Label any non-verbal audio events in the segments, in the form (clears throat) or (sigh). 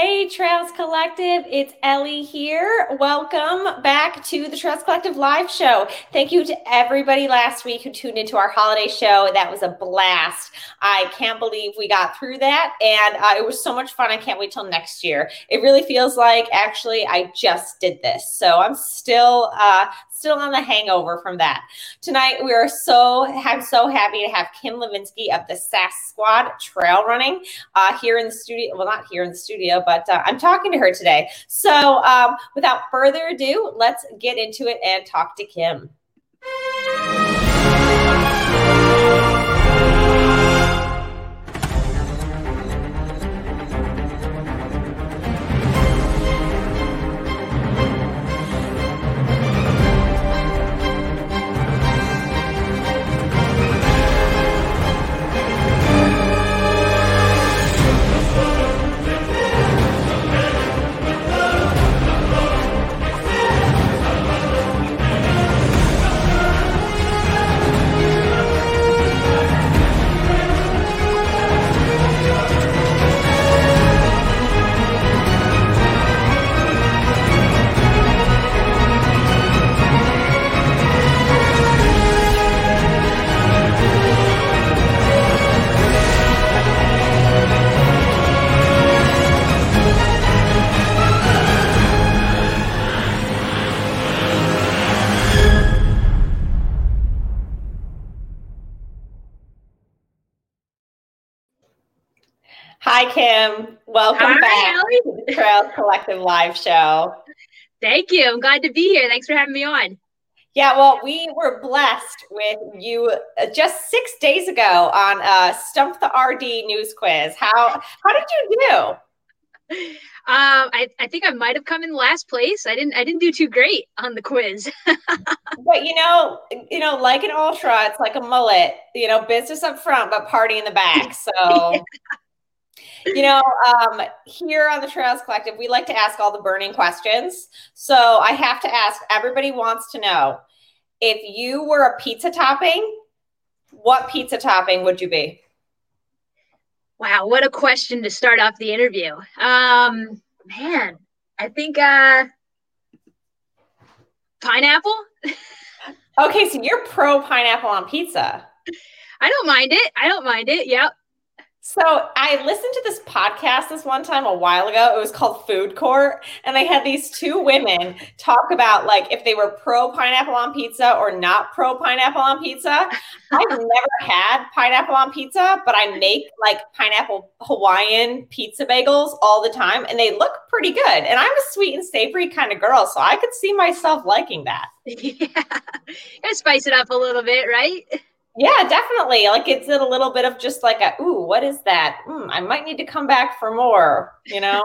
Hey, Trails Collective, it's Ellie here. Welcome back to the Trails Collective live show. Thank you to everybody last week who tuned into our holiday show. That was a blast. I can't believe we got through that, and uh, it was so much fun. I can't wait till next year. It really feels like actually I just did this, so I'm still uh, still on the hangover from that. Tonight, we are so I'm so happy to have Kim Levinsky of the SAS Squad Trail Running uh, here in the studio. Well, not here in the studio, but uh, I'm talking to her today. So, um, without further ado, let's get into it and talk to Kim. Welcome Hi, back Ellie. to the Trails Collective live show. Thank you. I'm glad to be here. Thanks for having me on. Yeah, well, we were blessed with you uh, just six days ago on uh, Stump the RD news quiz. How how did you do? Um, I, I think I might have come in last place. I didn't I didn't do too great on the quiz. (laughs) But you know, you know, like an ultra, it's like a mullet. You know, business up front, but party in the back. So. (laughs) You know, um, here on the Trails Collective, we like to ask all the burning questions. So I have to ask everybody wants to know if you were a pizza topping, what pizza topping would you be? wow, what a question to start off the interview. Um, man, I think uh, pineapple. Okay, so you're pro pineapple on pizza. I don't mind it. I don't mind it. Yep. So I listened to this podcast this one time a while ago. It was called Food Court, and they had these two women talk about like if they were pro pineapple on pizza or not pro pineapple on pizza. I've (laughs) never had pineapple on pizza, but I make like pineapple Hawaiian pizza bagels all the time, and they look pretty good. And I'm a sweet and savory kind of girl, so I could see myself liking that. (laughs) yeah. Gotta spice it up a little bit, right? Yeah, definitely. Like it's a little bit of just like a, ooh, what is that? Mm, I might need to come back for more, you know?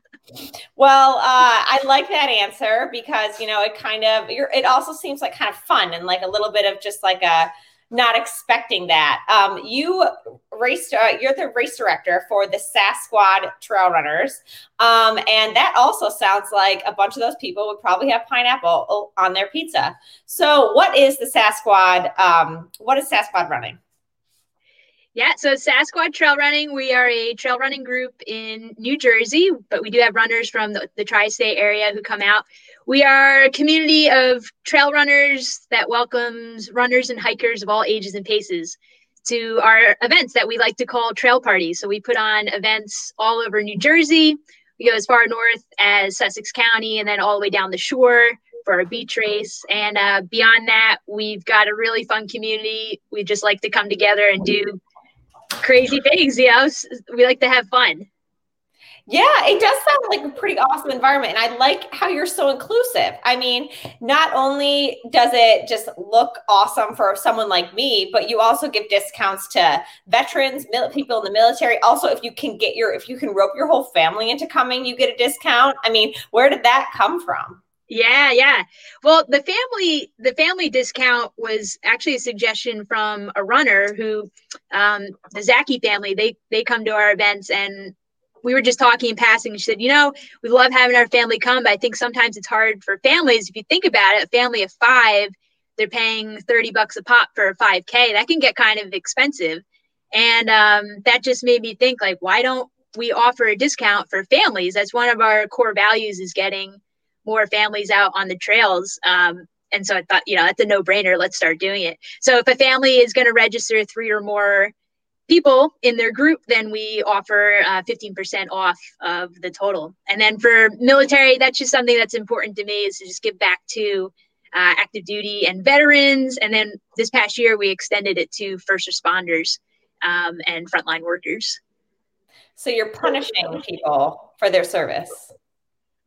(laughs) well, uh, I like that answer because, you know, it kind of, it also seems like kind of fun and like a little bit of just like a, not expecting that. Um, you raced, uh, you're the race director for the Sassquad Trail Runners. Um, and that also sounds like a bunch of those people would probably have pineapple on their pizza. So, what is the Sassquad? Um, what is Sassquad running? Yeah, so Sassquad Trail Running, we are a trail running group in New Jersey, but we do have runners from the, the tri state area who come out. We are a community of trail runners that welcomes runners and hikers of all ages and paces to our events that we like to call trail parties. So we put on events all over New Jersey. We go as far north as Sussex County and then all the way down the shore for a beach race. And uh, beyond that, we've got a really fun community. We just like to come together and do crazy things. Know, we like to have fun. Yeah, it does sound like a pretty awesome environment. And I like how you're so inclusive. I mean, not only does it just look awesome for someone like me, but you also give discounts to veterans, people in the military. Also, if you can get your, if you can rope your whole family into coming, you get a discount. I mean, where did that come from? Yeah, yeah. Well, the family the family discount was actually a suggestion from a runner who um the Zaki family, they they come to our events and we were just talking in passing. She said, you know, we love having our family come, but I think sometimes it's hard for families. If you think about it, a family of five, they're paying 30 bucks a pop for a 5K. That can get kind of expensive. And um, that just made me think like, why don't we offer a discount for families. That's one of our core values is getting more families out on the trails. Um, and so I thought, you know, that's a no brainer. Let's start doing it. So if a family is going to register three or more people in their group, then we offer uh, 15% off of the total. And then for military, that's just something that's important to me is to just give back to uh, active duty and veterans. And then this past year, we extended it to first responders um, and frontline workers. So you're punishing people for their service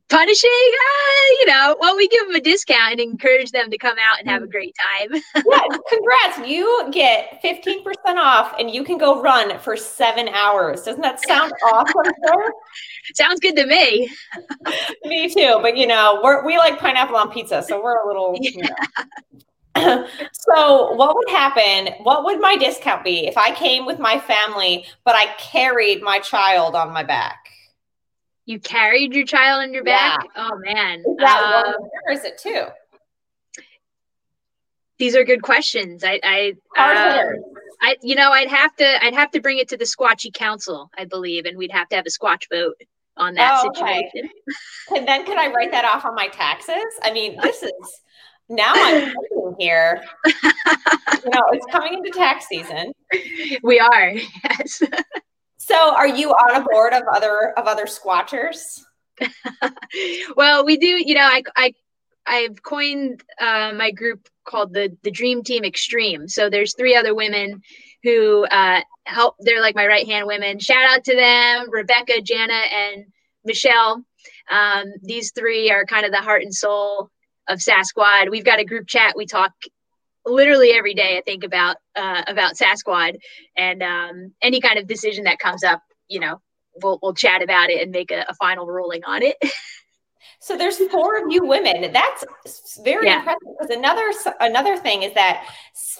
punishing uh, you know well we give them a discount and encourage them to come out and have a mm. great time (laughs) yeah congrats you get 15% off and you can go run for seven hours doesn't that sound (laughs) awesome sounds good to me me too but you know we're, we like pineapple on pizza so we're a little (laughs) yeah. you know. (clears throat) so what would happen what would my discount be if i came with my family but i carried my child on my back you carried your child on your back. Yeah. Oh man, is that um, one or is it two? These are good questions. I, I, uh, I, you know, I'd have to, I'd have to bring it to the Squatchy Council, I believe, and we'd have to have a Squatch vote on that oh, situation. (laughs) Okay. and then can I write that off on my taxes? I mean, this is now I'm (laughs) here. you know, it's coming into tax season. We are, (laughs) yes. So, are you on a board of other of other squatters? (laughs) well, we do. You know, I I I've coined uh, my group called the the Dream Team Extreme. So there's three other women who uh, help. They're like my right hand women. Shout out to them, Rebecca, Jana, and Michelle. Um, these three are kind of the heart and soul of Sassquad. We've got a group chat. We talk literally every day I think about uh, about Sassquad and um, any kind of decision that comes up. You know, we'll we'll chat about it and make a, a final ruling on it. (laughs) so there's four of you women. That's very yeah. impressive. Because another another thing is that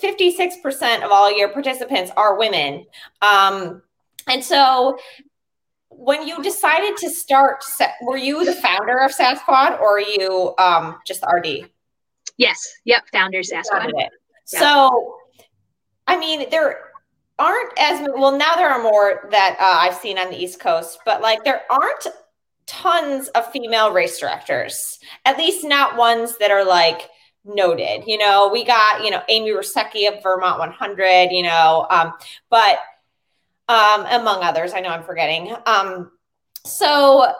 56% of all your participants are women. Um, and so when you decided to start, were you the founder of Sassquad or are you um, just RD? Yes. Yep. Founders Sasquatch. Yeah. So, I mean, there aren't as well now. There are more that uh, I've seen on the East Coast, but like there aren't tons of female race directors. At least not ones that are like noted. You know, we got you know Amy Rusiecki of Vermont 100. You know, um, but um, among others, I know I'm forgetting. Um, so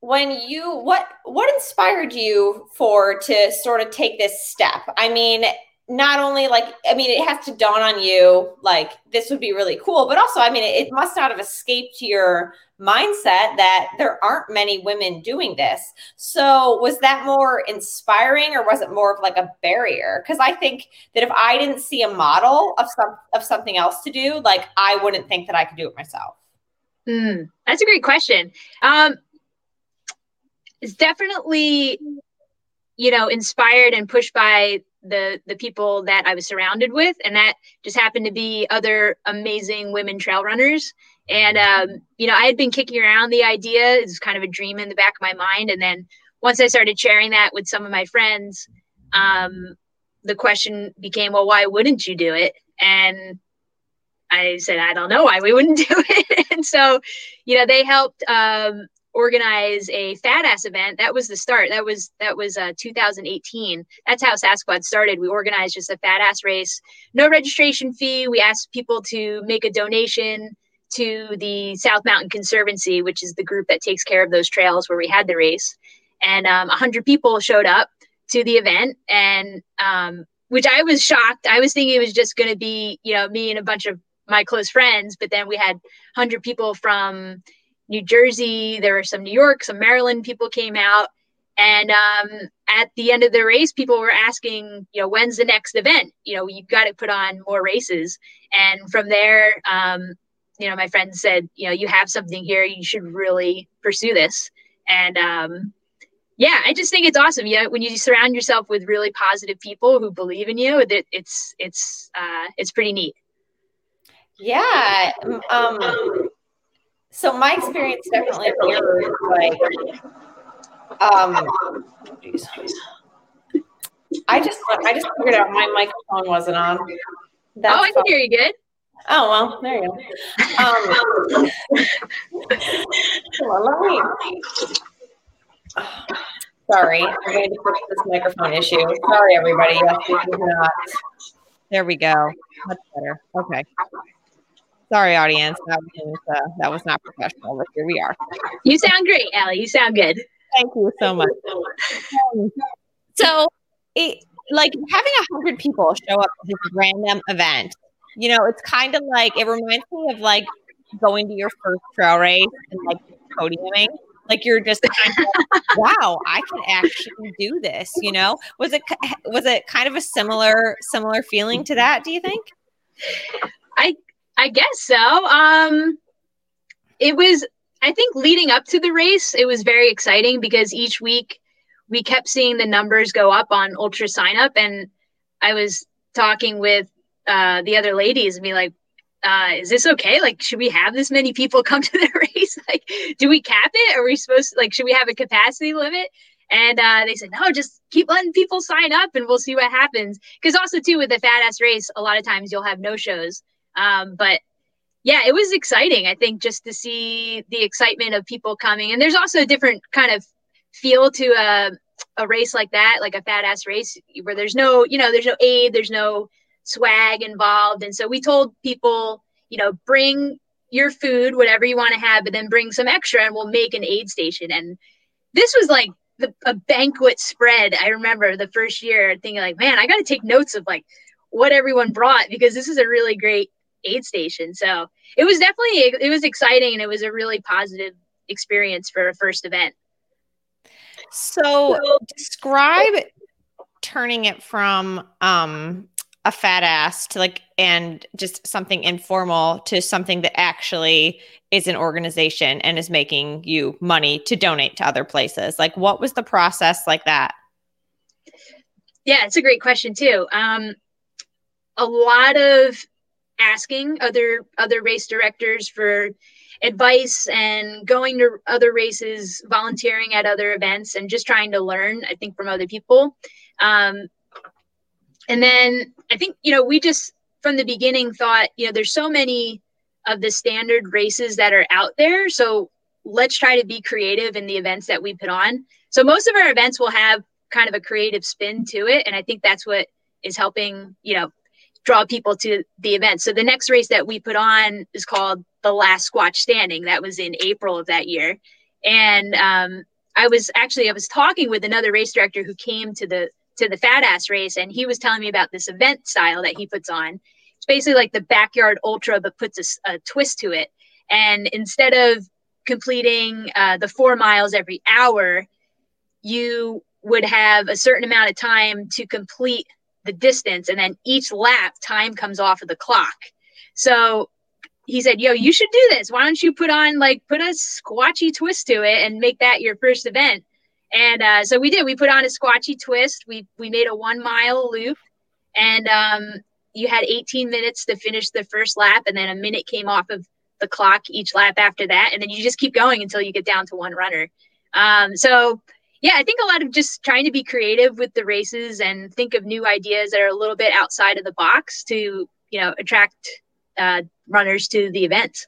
when you what what inspired you for to sort of take this step? I mean not only like i mean it has to dawn on you like this would be really cool but also i mean it, it must not have escaped your mindset that there aren't many women doing this. So was that more inspiring or was it more of like a barrier? Because i think that if i didn't see a model of some of something else to do like i wouldn't think that i could do it myself. Mm, that's a great question. Um it's definitely you know inspired and pushed by the the people that I was surrounded with, and that just happened to be other amazing women trail runners. And um, you know, I had been kicking around the idea; it's kind of a dream in the back of my mind. And then once I started sharing that with some of my friends, um, the question became, "Well, why wouldn't you do it?" And I said, "I don't know why we wouldn't (laughs) do it." and so, you know, they helped um, organize a fat ass event. That was the start. That was that was uh, 2018 that's how sasquatch started. We organized just a fat ass race. No registration fee. We asked people to make a donation to the south mountain conservancy which is the group that takes care of those trails where we had the race. And um, 100 people showed up to the event. And um, which i was shocked. I was thinking it was just going to be you know me and a bunch of my close friends but then we had 100 people from New Jersey, there were some New York, some Maryland people came out. And um, at the end of the race, people were asking, you know, when's the next event? You know, you've got to put on more races. And from there, um, you know, my friend said, you know, you have something here. You should really pursue this. And um, yeah, I just think it's awesome. Yeah, when you surround yourself with really positive people who believe in you, that it's it's uh, it's pretty neat. Yeah. Um, so my experience definitely (laughs) like um geez. I just I just figured out my microphone wasn't on. That's oh, I can hear you good. Oh well, there you go. Um, on, me. Sorry, I'm going to fix this microphone issue. Sorry, everybody. There we go. Much better. Okay. Sorry, audience. That was, uh, that was not professional, but here we are. You sound great, Allie. You sound good. Thank you so much. Um, so, it, like having a hundred people show up to this random event, you know, it's kind of like it reminds me of like going to your first trail race and like podiuming. Like you're just kind of like, (laughs) wow, I can actually do this. You know, was it was it kind of a similar similar feeling to that? Do you think? I I guess so. Um, it was. I think leading up to the race, it was very exciting because each week we kept seeing the numbers go up on ultra sign up, and I was talking with uh, the other ladies and be like, uh, is this okay? Like, should we have this many people (laughs) come to the (laughs) race? like, do we cap it? Are we supposed to, like, should we have a capacity limit? And uh, they said, no, just keep letting people sign up and we'll see what happens. Because also, too, with the fat ass race, a lot of times you'll have no shows. Um, but yeah, it was exciting. I think just to see the excitement of people coming, and there's also a different kind of feel to a a race like that, like a fat ass race, where there's no, you know, there's no aid, there's no swag involved, and so we told people, you know, bring your food, whatever you want to have, but then bring some extra, and we'll make an aid station. And this was like the, a banquet spread. I remember the first year thinking like, man, I got to take notes of like what everyone brought because this is a really great aid station. So it was definitely it was exciting and it was a really positive experience for a first event. So describe turning it from um a fat ass to like and just something informal to something that actually is an organization and is making you money to donate to other places. Like what was the process like that? Yeah, it's a great question too. Um a lot of asking other other race directors for advice and going to other races volunteering at other events and just trying to learn i think from other people. Um, and then i think you know we just from the beginning thought you know there's so many of the standard races that are out there. So let's try to be creative in the events that we put on. So most of our events will have kind of a creative spin to it. And i think that's what is helping you know draw people to the event. So the next race that we put on is called the Last Squatch Standing. That was in April of that year, and um, I was actually I was talking with another race director who came to the to the Fat Ass race, and he was telling me about this event style that he puts on. It's basically like the backyard ultra, but puts a, a twist to it. And instead of completing uh, the four miles every hour, you would have a certain amount of time to complete the distance and then each lap time comes off of the clock. So he said yo you should do this. Why don't you put on like put a squatchy twist to it and make that your first event? And uh, so we did. We put on a squatchy twist. We we made a one mile loop and um, you had 18 minutes to finish the first lap and then a minute came off of the clock each lap after that and then you just keep going until you get down to one runner. Um, so yeah, I think a lot of just trying to be creative with the races and think of new ideas that are a little bit outside of the box to, you know, attract uh, runners to the event.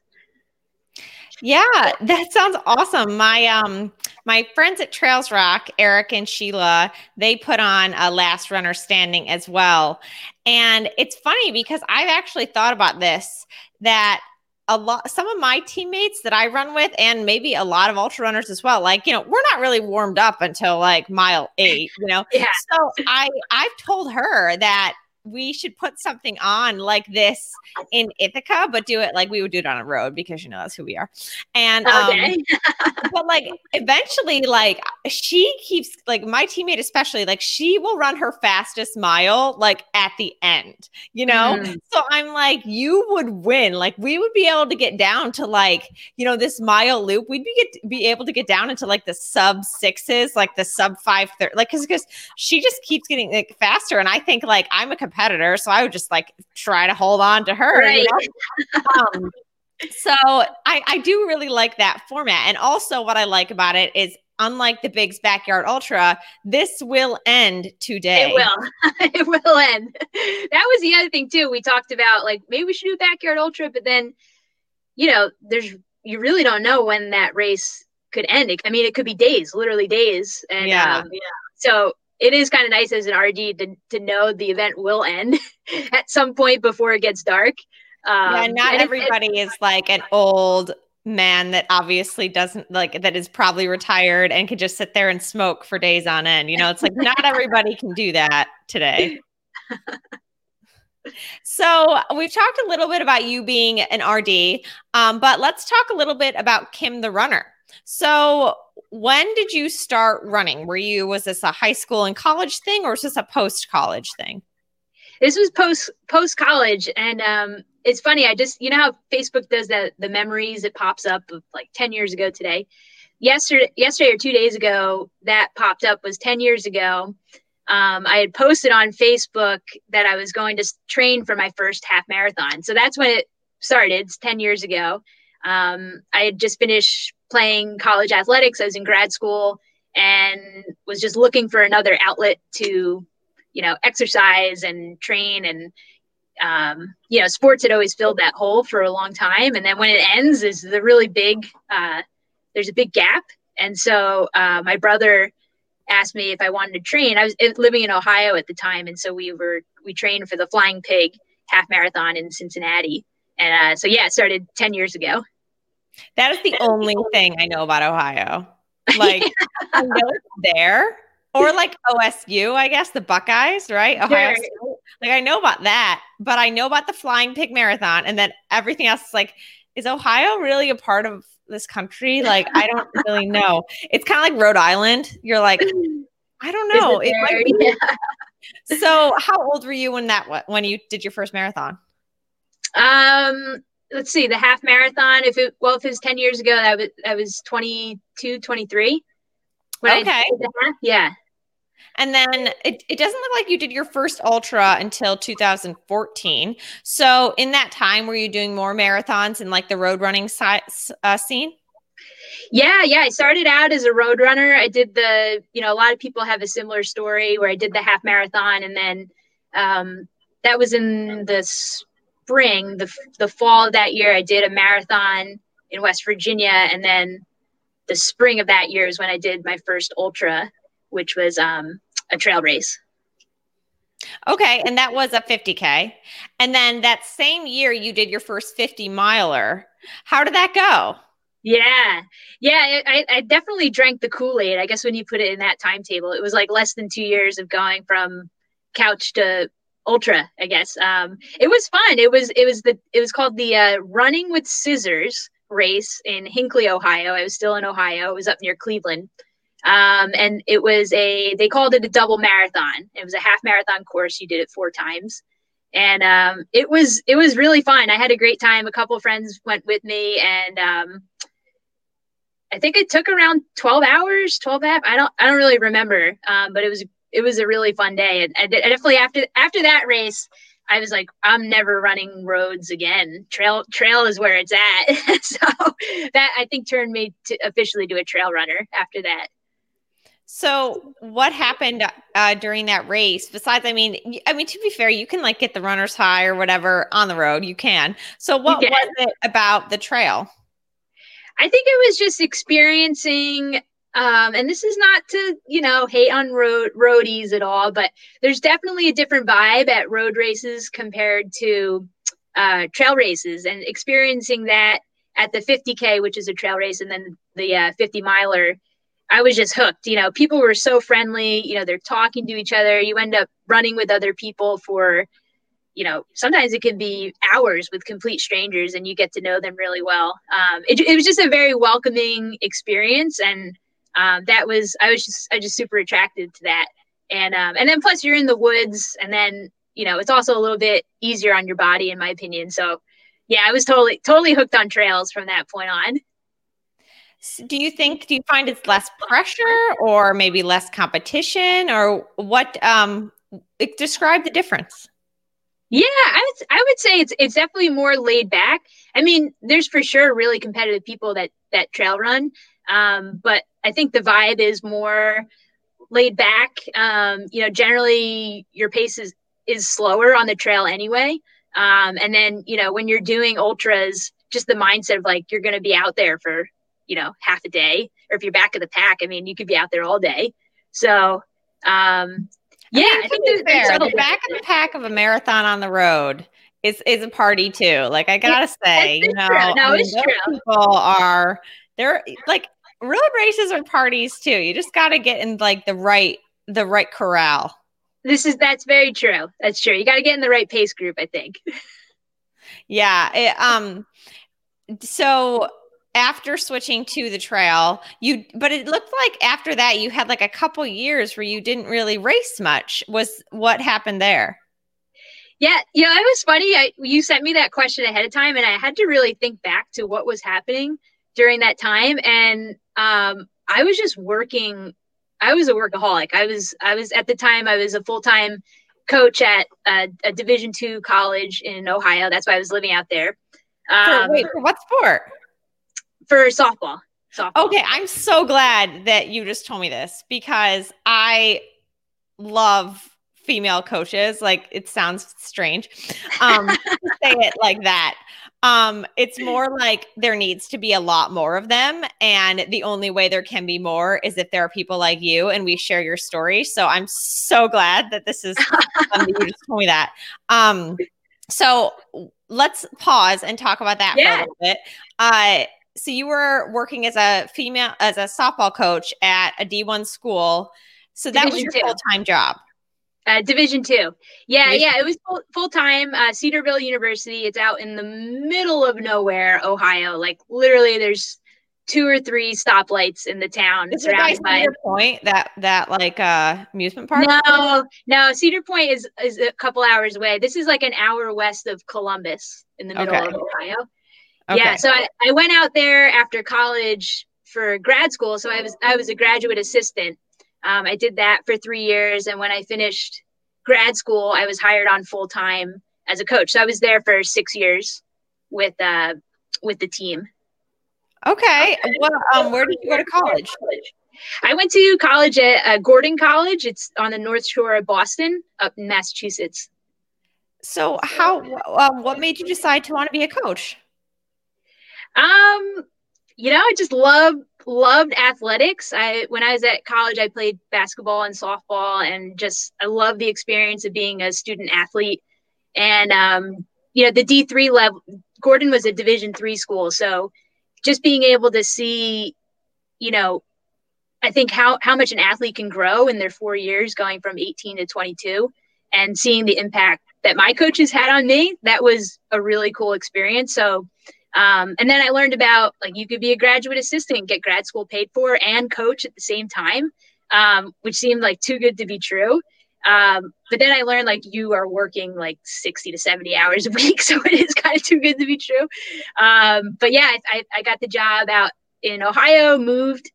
Yeah, that sounds awesome. My um my friends at Trails Rock, Eric and Sheila, they put on a last runner standing as well. And it's funny because I've actually thought about this that a lot some of my teammates that I run with and maybe a lot of ultra runners as well like you know we're not really warmed up until like mile 8 you know (laughs) yeah. so I I've told her that we should put something on like this in Ithaca, but do it like we would do it on a road because you know that's who we are. And um, okay. (laughs) but like eventually, like she keeps like my teammate, especially, like she will run her fastest mile like at the end, you know? Mm. So I'm like, you would win. Like we would be able to get down to like, you know, this mile loop, we'd be get be able to get down into like the sub sixes, like the sub five thirty, like because because she just keeps getting like faster. And I think like I'm a competitor, so I would just like try to hold on to her. Right. You know? (laughs) um, so I, I do really like that format. And also what I like about it is unlike the Big's Backyard Ultra, this will end today. It will. (laughs) it will end. That was the other thing too. We talked about like maybe we should do Backyard Ultra, but then, you know, there's you really don't know when that race could end. I mean, it could be days, literally days. And yeah. Um, yeah. So it is kind of nice as an RD to, to know the event will end (laughs) at some point before it gets dark. Um, yeah, not everybody it, is like an old man that obviously doesn't like that is probably retired and can just sit there and smoke for days on end. You know, it's like not everybody can do that today. (laughs) so we've talked a little bit about you being an RD, um, but let's talk a little bit about Kim the runner. So when did you start running? Were you was this a high school and college thing or was this a post college thing? This was post post college and um it's funny I just you know how Facebook does that the memories it pops up of like 10 years ago today. Yesterday yesterday or 2 days ago that popped up was 10 years ago. Um, I had posted on Facebook that I was going to train for my first half marathon. So that's when it started. It's 10 years ago. Um, I had just finished playing college athletics. I was in grad school and was just looking for another outlet to, you know, exercise and train. And, um, you know, sports had always filled that hole for a long time. And then when it ends, is the really big, uh, there's a big gap. And so uh, my brother asked me if I wanted to train. I was living in Ohio at the time. And so we were, we trained for the Flying Pig half marathon in Cincinnati. And uh, so, yeah, it started 10 years ago. That is the only thing I know about Ohio. (laughs) Like I know it's there. Or (laughs) like OSU, I guess, the Buckeyes, right? Ohio sure. Like I know about that, but I know about the Flying Pig Marathon and then everything else is like, is Ohio really a part of this country? Like I don't really (laughs) know. It's kind of like Rhode Island. You're like, I don't know. It, it might be. Yeah. So how old were you when that when you did your first marathon? Um let's see the half marathon if it well if it was 10 years ago that was i was 22 23 okay. yeah. And then it, it doesn't look like you did your first ultra until 2014 so in that time were you doing more marathons and like the road running si- uh, scene? Yeah yeah i started out as a road runner i did the you know a lot of people have a similar story where i did the half marathon and then um, that was in this spring, the the fall of that year, I did a marathon in West Virginia, and then the spring of that year is when I did my first ultra, which was um, a trail race. Okay, and that was a 50k, and then that same year you did your first 50 miler. How did that go? Yeah, yeah, I, I definitely drank the Kool Aid. I guess when you put it in that timetable, it was like less than two years of going from couch to ultra i guess. Um it was fun. It was it was the it was called the uh, running with scissors race in hinckley ohio. I was still in ohio. It was up near cleveland. Um and it was a they called it a double marathon. It was a half marathon course. You did it four times. And um it was it was really fun. I had a great time. A couple friends went with me and um I think it took around 12 hours, 12 half. I don't, I don't really remember. Um, but it was it was a really fun day. And, definitely after after that race, I was like, I'm never running roads again. Trail trail is where it's at. (laughs) so that I think turned me to officially to a trail runner after that. So what happened uh, during that race? Besides, I mean, I mean to be fair, you can like get the runner's high or whatever on the road. You can. So what was it about the trail? I think it was just experiencing um, and this is not to, you know, hate on road roadies at all, but there's definitely a different vibe at road races compared to uh, trail races and experiencing that at the 50K, which is a trail race, and then the uh, 50 miler. I was just hooked. You know, people were so friendly. You know, they're talking to each other. You end up running with other people for, you know, sometimes it can be hours with complete strangers and you get to know them really well. Um, it, it was just a very welcoming experience. And um, that was I was just I was just super attracted to that. And um, and then plus you're in the woods, and then you know it's also a little bit easier on your body, in my opinion. So yeah, I was totally totally hooked on trails from that point on. Do you think do you find it's less pressure or maybe less competition or what um describe the difference? Yeah, I would I would say it's it's definitely more laid back. I mean, there's for sure really competitive people that that trail run, Um, but I think the vibe is more laid back. Um, you know, generally your pace is, is slower on the trail anyway. Um, and then, you know, when you're doing ultras, just the mindset of like, you're going to be out there for, you know, half a day, or if you're back of the pack, I mean, you could be out there all day. So, um, yeah, I, I think there's, there's the back of the pack of a marathon on the road is is a party too. Like I gotta say, you know, no, it's true. people are they're like road races are parties too. You just gotta get in like the right the right corral. This is that's very true. That's true. You got to get in the right pace group, I think. (laughs) yeah. It, um. So after switching to the trail, you but it looked like after that you had like a couple years where you didn't really race much. Was what happened there? Yeah, yeah, it was funny. I, you sent me that question ahead of time, and I had to really think back to what was happening during that time. And um, I was just working. I was a workaholic. I was. I was at the time. I was a full time coach at a, a Division two college in Ohio. That's why I was living out there. Um, for, wait, for what sport? For softball. Softball. Okay, I'm so glad that you just told me this because I love female coaches. Like it sounds strange um, to say it like that. Um, it's more like there needs to be a lot more of them. And the only way there can be more is if there are people like you and we share your story. So I'm so glad that this is (laughs) um, you just told me that. Um, so let's pause and talk about that yeah. for a little bit. Uh, so you were working as a female as a softball coach at a D1 school. So that Division was your full time job. Uh, Division two. Yeah, yeah. It was full, full time. Uh, Cedarville University. It's out in the middle of nowhere, Ohio. Like literally, there's two or three stoplights in the town. Is surrounded by Cedar Point that that like uh amusement park? No, no. Cedar Point is is a couple hours away. This is like an hour west of Columbus, in the middle okay. of Ohio. Okay. Yeah. So I, I went out there after college for grad school. So I was I was a graduate assistant um, I did that for three years. And when I finished grad school, I was hired on full time as a coach. So I was there for six years with uh, with the team. Okay. Well, um, where did you go to college? I went to college at uh, Gordon College. It's on the North Shore of Boston, up in Massachusetts. So, how? Um, what made you decide to want to be a coach? Um, you know, I just love loved athletics. I when I was at college, I played basketball and softball, and just I love the experience of being a student athlete. And um, you know, the D three level, Gordon was a Division three school, so just being able to see, you know, I think how how much an athlete can grow in their four years, going from eighteen to twenty two, and seeing the impact that my coaches had on me, that was a really cool experience. So um, and then I learned about like you could be a graduate assistant, get grad school paid for, and coach at the same time, um, which seemed like too good to be true. Um, but then I learned like you are working like 60 to 70 hours a (laughs) week. So it is kind of too good to be true. Um, but yeah, I, I, got the job out in Ohio, moved,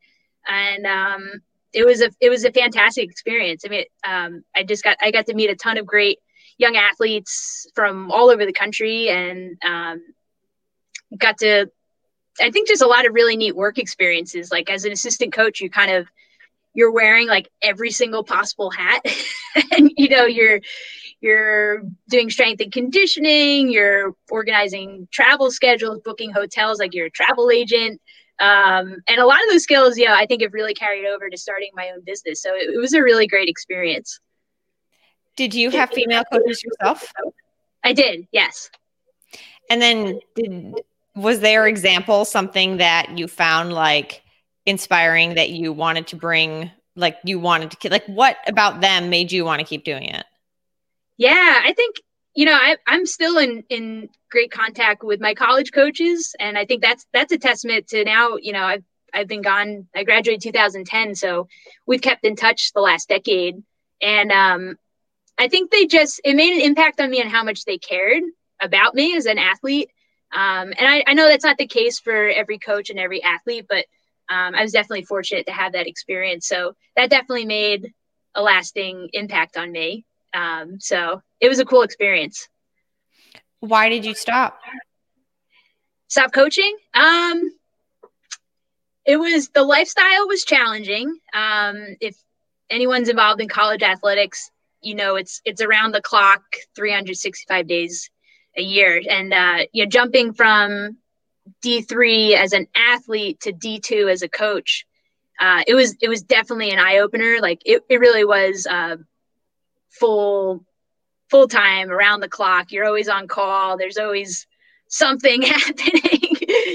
and um, it was a it was a fantastic experience. I mean, um, I just got I got to meet a ton of great young athletes from all over the country, and um, got to I think just a lot of really neat work experiences. Like as an assistant coach, you kind of you're wearing like every single possible hat, (laughs) and you know you're you're doing strength and conditioning, you're organizing travel schedules, booking hotels, like you're a travel agent. Um, and a lot of those skills, yeah, I think have really carried over to starting my own business. So it, it was a really great experience. Did you have female coaches yourself? I did, yes. And then did was their example something that you found like inspiring that you wanted to bring like you wanted to like what about them made you want to keep doing it? Yeah i think you know I, i'm still in in great contact with my college coaches and i think that's that's a testament to now you know i've i've been gone i graduated 2010 so we've kept in touch the last decade. And um i think they just it made an impact on me and how much they cared about me as an athlete um, and I, I, know that's not the case for every coach and every athlete, but um, I was definitely fortunate to have that experience. So that definitely made a lasting impact on me. Um, so it was a cool experience. Why did you stop? Stop coaching? Um, it was the lifestyle was challenging. Um, if anyone's involved in college athletics, you know it's it's around the clock, 365 days a year, and uh, you know jumping from D3 as an athlete to D2 as a coach, uh, it was it was definitely an eye opener. Like it, it really was uh, full full time around the clock. You're always on call. There's always something (laughs) happening.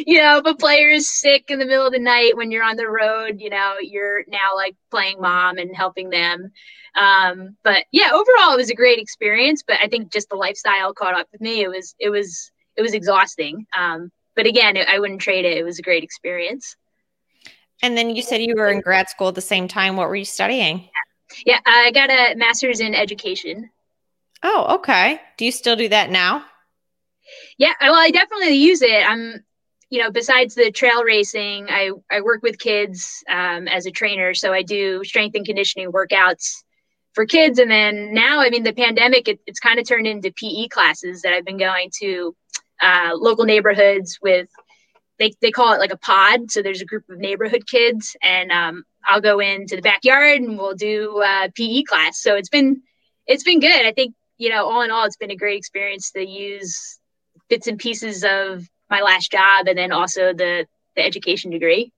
You know, if a player is sick in the middle of the night when you're on the road, you know, you're now like playing mom and helping them. Um, but yeah, overall it was a great experience. But I think just the lifestyle caught up with me. It was it was it was exhausting. Um, but again, I wouldn't trade it. It was a great experience. And then you said you were in grad school at the same time. What were you studying? Yeah, I got a master's in education. Oh, okay. Do you still do that now? Yeah, well, I definitely use it. I'm, you know, besides the trail racing, I I work with kids um, as a trainer, so I do strength and conditioning workouts for kids. And then now, I mean, the pandemic, it, it's kind of turned into PE classes that I've been going to uh, local neighborhoods with. They, they call it like a pod. So there's a group of neighborhood kids, and um, I'll go into the backyard and we'll do a PE class. So it's been it's been good. I think you know, all in all, it's been a great experience to use bits and pieces of my last job and then also the the education degree.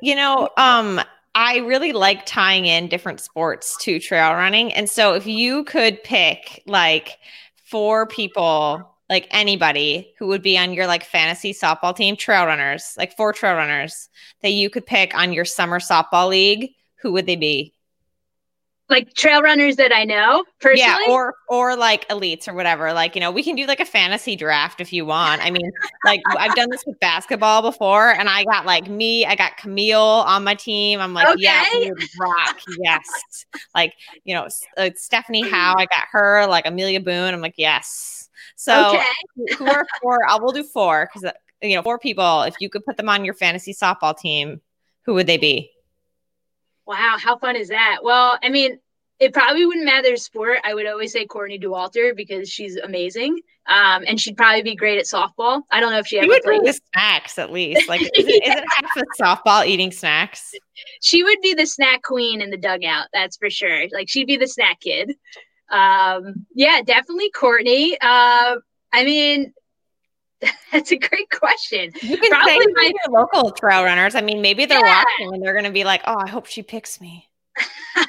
You know, um, I really like tying in different sports to trail running. And so if you could pick like four people, like anybody who would be on your like fantasy softball team, trail runners, like four trail runners that you could pick on your summer softball league, who would they be? Like trail runners that I know personally. Yeah, or or like elites or whatever. Like, you know, we can do like a fantasy draft if you want. I mean, like I've done this with basketball before and I got like me, I got Camille on my team. I'm like, okay. yeah, rock. yes. Like, you know, uh, Stephanie Howe, I got her, like Amelia Boone. I'm like, yes. So okay. who are four? I will do four because uh, you know, four people. If you could put them on your fantasy softball team, who would they be? Wow, how fun is that? Well, I mean, it probably wouldn't matter sport. I would always say Courtney Dauwalter because she's amazing. Um, and she'd probably be great at softball. I don't know if she, she ever would played. the snacks at least. Like, (laughs) is it, is it half of softball eating snacks? She would be the snack queen in the dugout. That's for sure. Like, she'd be the snack kid. Um, yeah, definitely Courtney. Uh, I mean, (laughs) That's a great question. You can Probably my local trail runners. I mean, maybe they're yeah. watching and they're going to be like, "Oh, I hope she picks me." (laughs)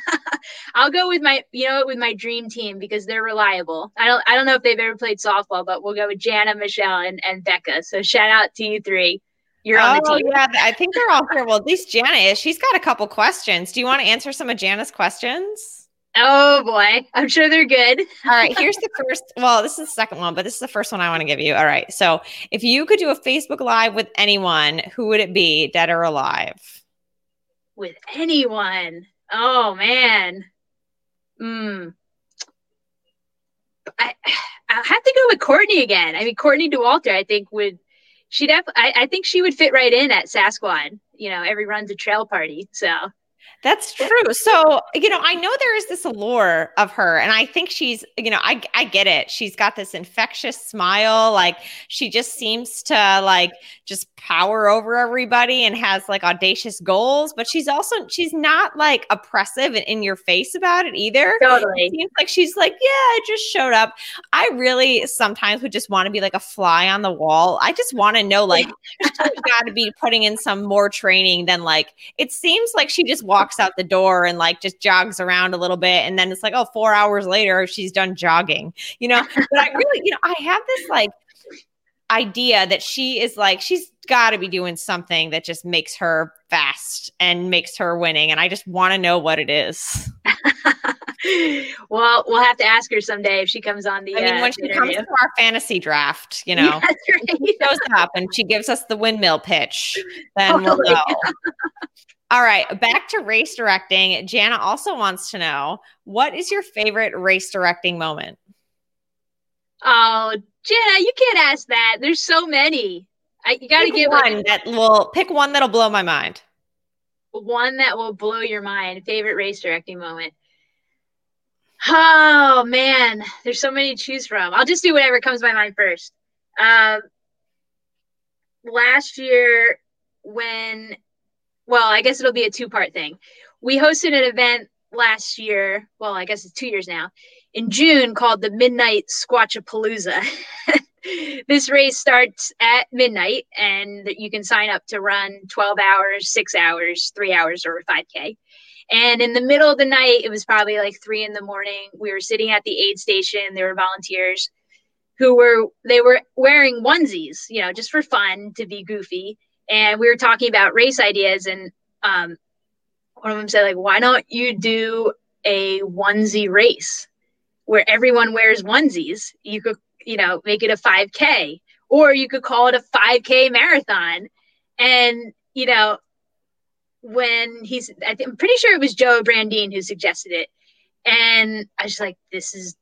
I'll go with my, you know, with my dream team because they're reliable. I don't, I don't know if they've ever played softball, but we'll go with Jana, Michelle, and, and Becca. So shout out to you three. You're oh, on the oh, team. Yeah, I think they're all (laughs) here. Well, at least Jana is. She's got a couple questions. Do you want to answer some of Jana's questions? Oh boy, I'm sure they're good. All right, here's the first. Well, this is the second one, but this is the first one I want to give you. All right. So, if you could do a Facebook Live with anyone, who would it be, dead or alive? With anyone. Oh man. Hmm. I I have to go with Courtney again. I mean, Courtney Dauwalter, I think would she definitely. I, I think she would fit right in at Sasquatch. You know, every run's a trail party. So that's true. So, you know, I know there is this allure of her, and I think she's, you know, I, I get it. She's got this infectious smile. Like, she just seems to like just power over everybody and has like audacious goals, but she's also, she's not like oppressive and in your face about it either. Totally. It seems like she's like, yeah, I just showed up. I really sometimes would just want to be like a fly on the wall. I just want to know, like, she's got to be putting in some more training than like, it seems like she just walks out the door and like just jogs around a little bit. And then it's like, oh, four hours later, she's done jogging, you know? But I really, you know, I have this like idea that she is like, she's got to be doing something that just makes her fast and makes her winning. And I just want to know what it is. (laughs) well, we'll have to ask her someday if she comes on the. I mean, uh, when she interview. comes to our fantasy draft, you (laughs) know, yeah, right. she shows up and she gives us the windmill pitch, (laughs) then totally. we'll know. All right, back to race directing. Jana also wants to know what is your favorite race directing moment? Oh, Jana, you can't ask that. There's so many. I, you got to give one like, that will pick one that'll blow my mind. One that will blow your mind. Favorite race directing moment. Oh man, there's so many to choose from. I'll just do whatever comes to my mind first. Um, last year when, well, I guess it'll be a two part thing. We hosted an event last year. Well, I guess it's two years now in June called the Midnight Squatchapalooza. (laughs) this race starts at midnight and you can sign up to run 12 hours, six hours, three hours, or 5K. And in the middle of the night, it was probably like three in the morning. We were sitting at the aid station. There were volunteers who were they were wearing onesies, you know, just for fun to be goofy. And we were talking about race ideas, and um, one of them said, like, why don't you do a onesie race where everyone wears onesies? You could, you know, make it a 5K, or you could call it a 5K marathon. And you know, when he's I am pretty sure it was Joe Brandine who suggested it. And I was like, this is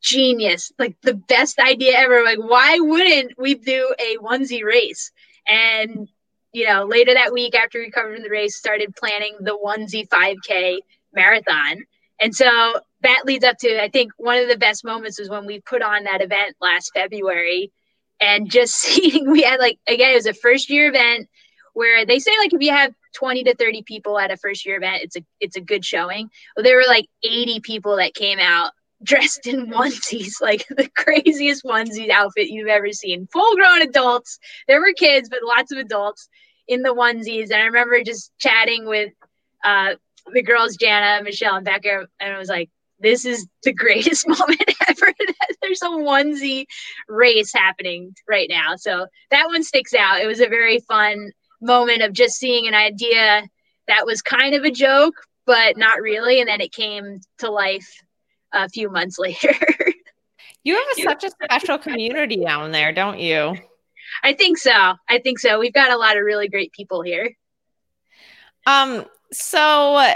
genius. Like the best idea ever. Like, why wouldn't we do a onesie race? And you know, later that week after we covered the race, started planning the onesie 5K marathon. And so that leads up to I think one of the best moments was when we put on that event last February and just (laughs) seeing we had like again, it was a first year event where they say like if you have 20 to 30 people at a first year event it's a it's a good showing well, there were like 80 people that came out dressed in onesies like (laughs) the craziest onesie outfit you've ever seen. Full grown adults. There were kids but lots of adults in the onesies. And i remember just chatting with uh, the girls jana michelle and becca and i was like this is the greatest (laughs) moment ever. (laughs) There's a onesie race happening right now. So that one sticks out. It was a very fun moment of just seeing an idea that was kind of a joke, but not really. And then it came to life a few months (laughs) later. you have (laughs) a, such a special community down there, don't you? I think so. I think so. We've got a lot of really great people here. Um, so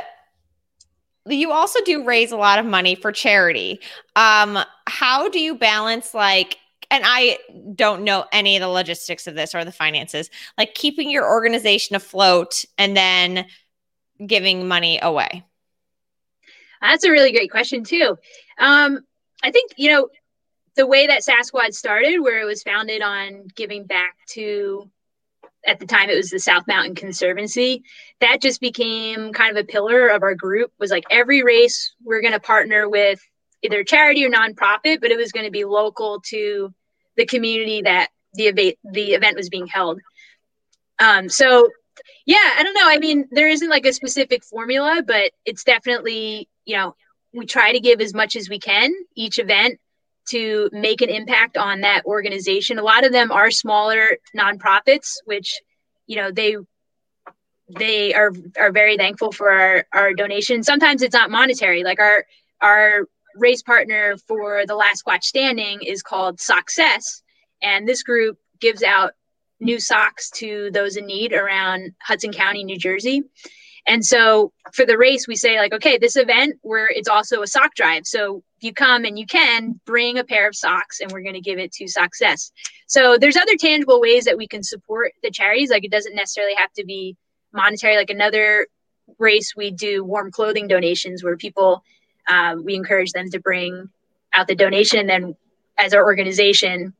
you also do raise a lot of money for charity. Um, how do you balance like and I don't know any of the logistics of this or the finances, like keeping your organization afloat and then giving money away? That's a really great question, too. Um, I think, you know, the way that Sassquad started, where it was founded on giving back to, at the time it was the South Mountain Conservancy, that just became kind of a pillar of our group. Was like every race we're going to partner with either charity or nonprofit, but it was going to be local to the community that the event the event was being held. Um, so yeah, I don't know. I mean, there isn't like a specific formula, but it's definitely you know we try to give as much as we can each event to make an impact on that organization. A lot of them are smaller nonprofits, which you know they they are are very thankful for our our donation. Sometimes it's not monetary, like our our race partner for the last squatch standing is called Success, and this group gives out new socks to those in need around Hudson County, New Jersey. And so for the race, we say like, okay, this event where it's also a sock drive. So you come and you can bring a pair of socks, and we're going to give it to Success. So there's other tangible ways that we can support the charities. Like it doesn't necessarily have to be monetary. Like another race, we do warm clothing donations where people um, we encourage them to bring out the donation. And then as our organization,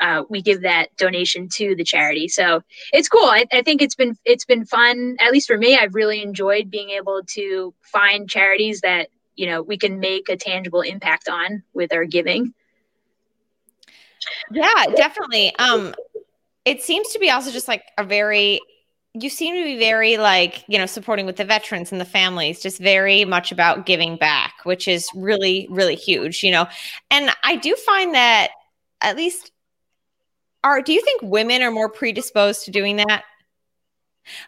uh, we give that donation to the charity. So it's cool. I, I, think it's been it's been fun. At least for me, I've really enjoyed being able to find charities that you know we can make a tangible impact on with our giving. Yeah, definitely. Um, it seems to be also just like a very you seem to be very like you know supporting with the veterans and the families just very much about giving back which is really really huge you know and i do find that at least are do you think women are more predisposed to doing that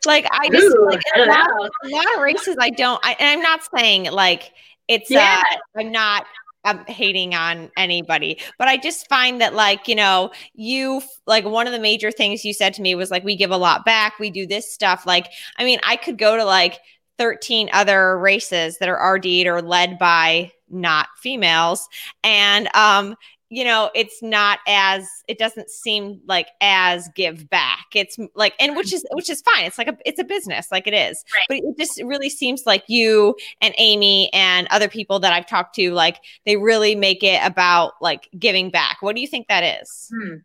like i just Ooh, like a lot, a lot, of races i don't I, and i'm not saying like it's yeah. uh i'm not I'm hating on anybody, but I just find that like, you know, you like one of the major things you said to me was like we give a lot back, we do this stuff. Like, I mean, I could go to like 13 other races that are RD'd or led by not females and um you know it's not as it doesn't seem like as give back it's like and which is which is fine it's like a it's a business like it is right. but it just really seems like you and amy and other people that i've talked to like they really make it about like giving back what do you think that is hmm.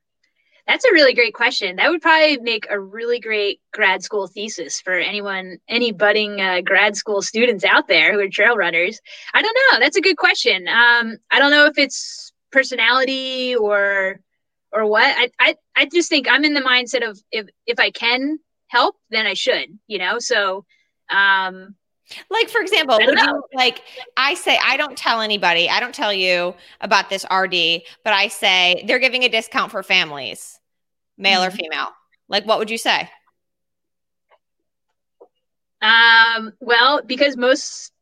That's a really great question. That would probably make a really great grad school thesis for anyone, any budding uh, grad school students out there who are trail runners. I don't know. That's a good question. Um, I don't know if it's personality or or what. I, I I just think I'm in the mindset of if if I can help, then I should. You know. So um, like for example, would you like I say I don't tell anybody, I don't tell you about this RD, but I say they're giving a discount for families, male mm-hmm. or female. Like what would you say? Um, well, because most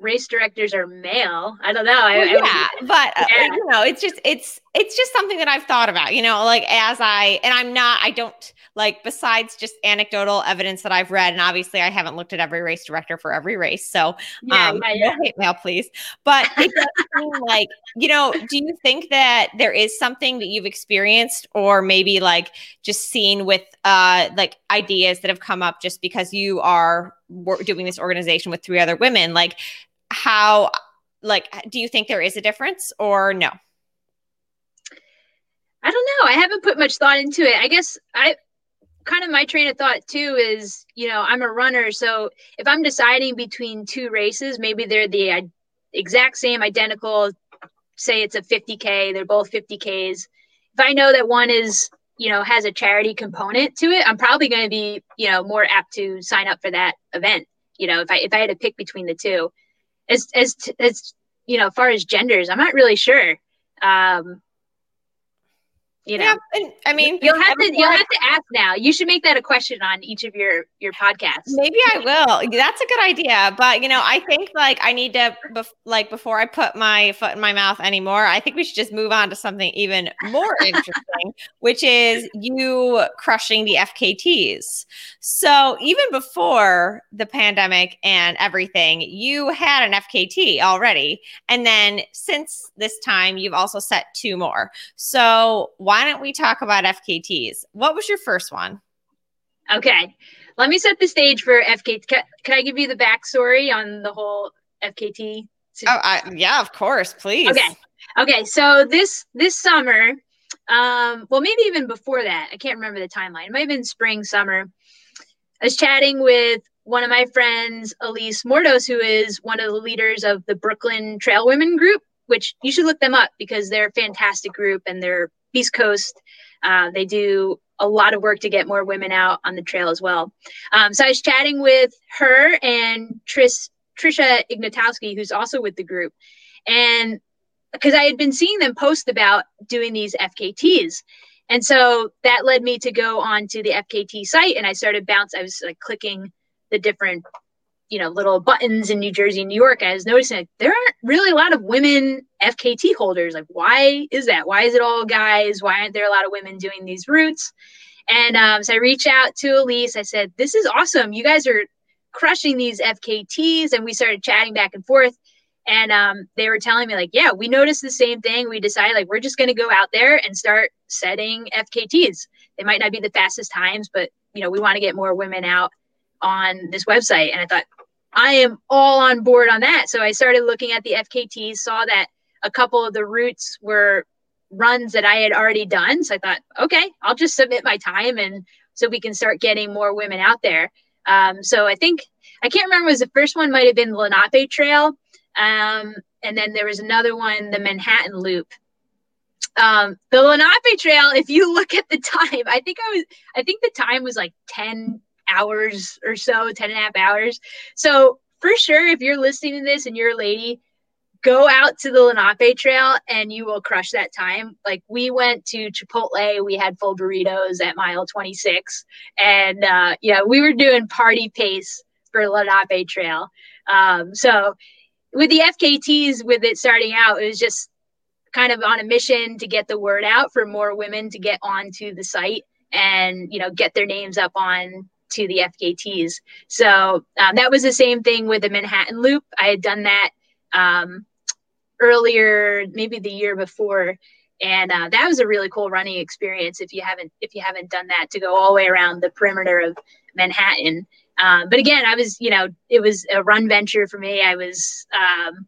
race directors are male. I don't know. Well, yeah, I but uh, yeah. you know, it's just it's it's just something that I've thought about. You know, like as I and I'm not. I don't like besides just anecdotal evidence that I've read, and obviously I haven't looked at every race director for every race. So yeah, um, yeah, yeah. no hate mail, please. But it does seem like you know. Do you think that there is something that you've experienced, or maybe like just seen with uh like ideas that have come up just because you are doing this organization with three other women? Like how like do you think there is a difference or no? I don't know. I haven't put much thought into it. I guess I kind of my train of thought too is, you know, I'm a runner, so if I'm deciding between two races, maybe they're the exact same identical say it's a 50k, they're both 50k's. If I know that one is, you know, has a charity component to it, I'm probably going to be, you know, more apt to sign up for that event. You know, if I if I had to pick between the two as as as you know, as far as genders, I'm not really sure. Um, you know, yeah, I mean, you'll have to you'll have to ask now. You should make that a question on each of your your podcasts. Maybe I will. That's a good idea. But you know, I think like I need to bef- like before I put my foot in my mouth anymore. I think we should just move on to something even more (laughs) interesting, which is you crushing the FKTs. So even before the pandemic and everything, you had an FKT already, and then since this time, you've also set two more. So why don't we talk about FKTs? What was your first one? Okay, let me set the stage for FKT. Can, can I give you the backstory on the whole FKT? Oh, I, yeah, of course, please. Okay, okay. So this this summer, um, well, maybe even before that, I can't remember the timeline. It might have been spring, summer. I was chatting with one of my friends, Elise Mordos, who is one of the leaders of the Brooklyn Trail Women group, which you should look them up because they're a fantastic group and they're East Coast. Uh, they do a lot of work to get more women out on the trail as well. Um, so I was chatting with her and Tris, Trisha Ignatowski, who's also with the group, and because I had been seeing them post about doing these FKTs. And so that led me to go on to the FKT site and I started bounce. I was like clicking the different you know little buttons in New Jersey New York, I was noticing there aren't really a lot of women FKT holders. Like, why is that? Why is it all guys? Why aren't there a lot of women doing these routes? And um, so I reached out to Elise. I said, "This is awesome. You guys are crushing these FKTs." And we started chatting back and forth. And um, they were telling me like, "Yeah, we noticed the same thing. We decided like we're just going to go out there and start setting FKTs. They might not be the fastest times, but you know, we want to get more women out." on this website and i thought I am all on board on that. So I started looking at the FKTs, saw that a couple of the routes were runs that I had already done. So I thought, okay, I'll just submit my time and so we can start getting more women out there. Um, so I think I can't remember was the first one might have been the Lenape Trail. Um, and then there was another one, the Manhattan Loop. Um, the Lenape Trail, if you look at the (laughs) time, I think I was I think the time was like 10 hours or so, 10 and a half hours. So for sure, if you're listening to this and you're a lady, go out to the Lenape Trail and you will crush that time. Like we went to Chipotle, we had full burritos at mile 26, and uh, yeah, we were doing party pace for Lenape Trail. Um, so with the FKTs, with it starting out, it was just kind of on a mission to get the word out for more women to get onto the site and you know get their names up on to the FKTs. So um, that was the same thing with the Manhattan Loop. I had done that um, earlier, maybe the year before, and uh, that was a really cool running experience. If you haven't if you haven't done that, to go all the way around the perimeter of Manhattan. Um, but again, I was you know it was a run venture for me. I was um,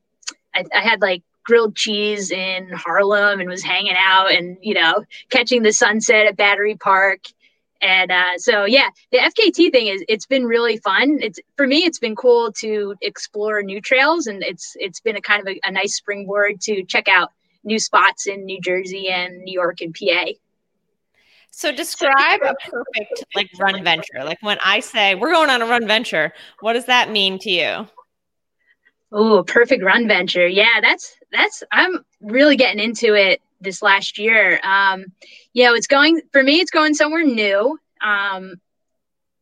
I, I had like grilled cheese in Harlem and was hanging out and you know catching the sunset at Battery Park. And uh, so yeah, the FKT thing is it's been really fun. It's for me, it's been cool to explore new trails, and it's it's been a kind of a, a nice springboard to check out new spots in New Jersey and New York and PA. So describe a perfect like run venture. Like when I say we're going on a run venture, what does that mean to you? Oh, perfect run venture. Yeah, that's that's I'm really getting into it this last year. Um, you know, it's going for me. It's going somewhere new. Um,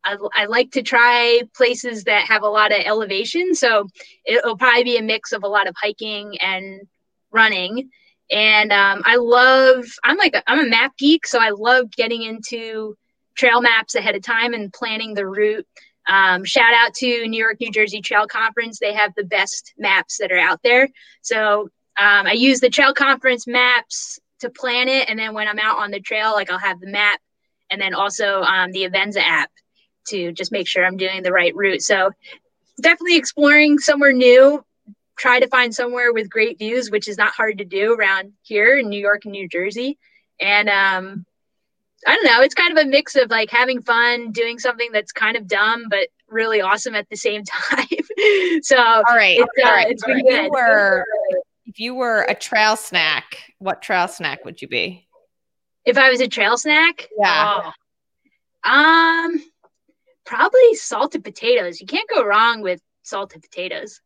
I, I like to try places that have a lot of elevation, so it'll probably be a mix of a lot of hiking and running. And um, I love. I'm like a, I'm a map geek, so I love getting into trail maps ahead of time and planning the route. Um, shout out to New York, New Jersey Trail Conference. They have the best maps that are out there. So um, I use the trail conference maps to plan it, and then when I'm out on the trail, like I'll have the map, and then also um, the Avenza app to just make sure I'm doing the right route. So definitely exploring somewhere new. Try to find somewhere with great views, which is not hard to do around here in New York and New Jersey. And um, I don't know. It's kind of a mix of like having fun, doing something that's kind of dumb but really awesome at the same (laughs) time. so all right, it's, all uh, right. It's been good. You were, if you were a trail snack, what trail snack would you be? If I was a trail snack, yeah. Oh, um, probably salted potatoes. You can't go wrong with salted potatoes.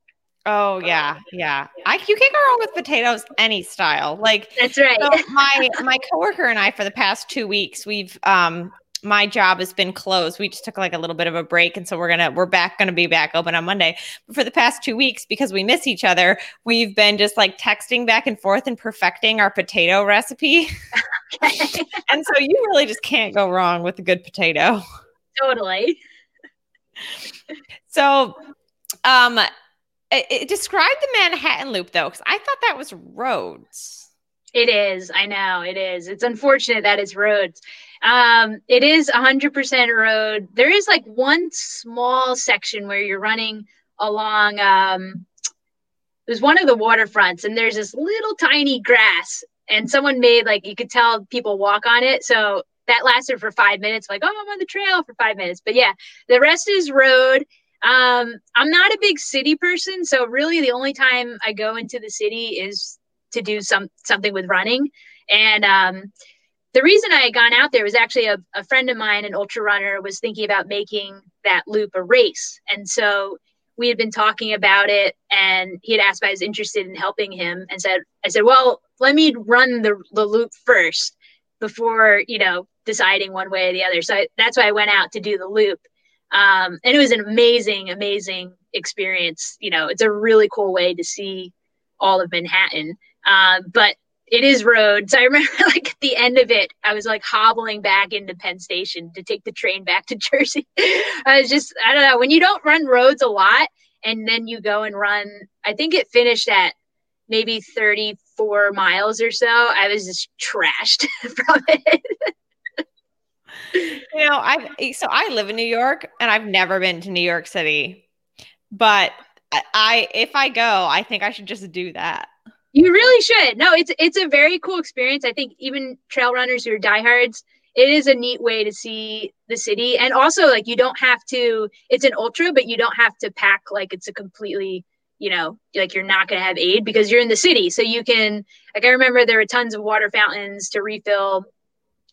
Oh yeah, yeah. I you can't go wrong with potatoes any style. Like that's right. So my my coworker and I for the past two weeks we've um my job has been closed. We just took like a little bit of a break, and so we're gonna we're back gonna be back open on Monday. But for the past two weeks, because we miss each other, we've been just like texting back and forth and perfecting our potato recipe. (laughs) and so you really just can't go wrong with a good potato. Totally. So, um, it, it, describe the Manhattan Loop though, because I thought that was roads. It is. I know it is. It's unfortunate that it's roads. Um, it is 100% road. There is like one small section where you're running along. Um, there's one of the waterfronts, and there's this little tiny grass, and someone made like you could tell people walk on it. So that lasted for five minutes. Like, oh, I'm on the trail for five minutes. But yeah, the rest is road. Um, I'm not a big city person, so really the only time I go into the city is to do some something with running. And um, the reason I had gone out there was actually a, a friend of mine, an ultra runner, was thinking about making that loop a race. And so we had been talking about it and he had asked if I was interested in helping him and said, I said, well, let me run the, the loop first before, you know, deciding one way or the other. So I, that's why I went out to do the loop. Um, and it was an amazing, amazing experience. You know, it's a really cool way to see all of Manhattan. Uh, but it is roads. I remember (laughs) like at the end of it, I was like hobbling back into Penn Station to take the train back to (laughs) Jersey. I was just, I don't know, when you don't run roads a lot and then you go and run, I think it finished at maybe 34 miles or so. I was just trashed (laughs) from it. you know, I so I live in New York and I've never been to New York City, but I if I go, I think I should just do that. You really should. No, it's it's a very cool experience. I think even trail runners who are diehards, it is a neat way to see the city. And also like you don't have to it's an ultra, but you don't have to pack like it's a completely, you know, like you're not gonna have aid because you're in the city. So you can like I remember there were tons of water fountains to refill.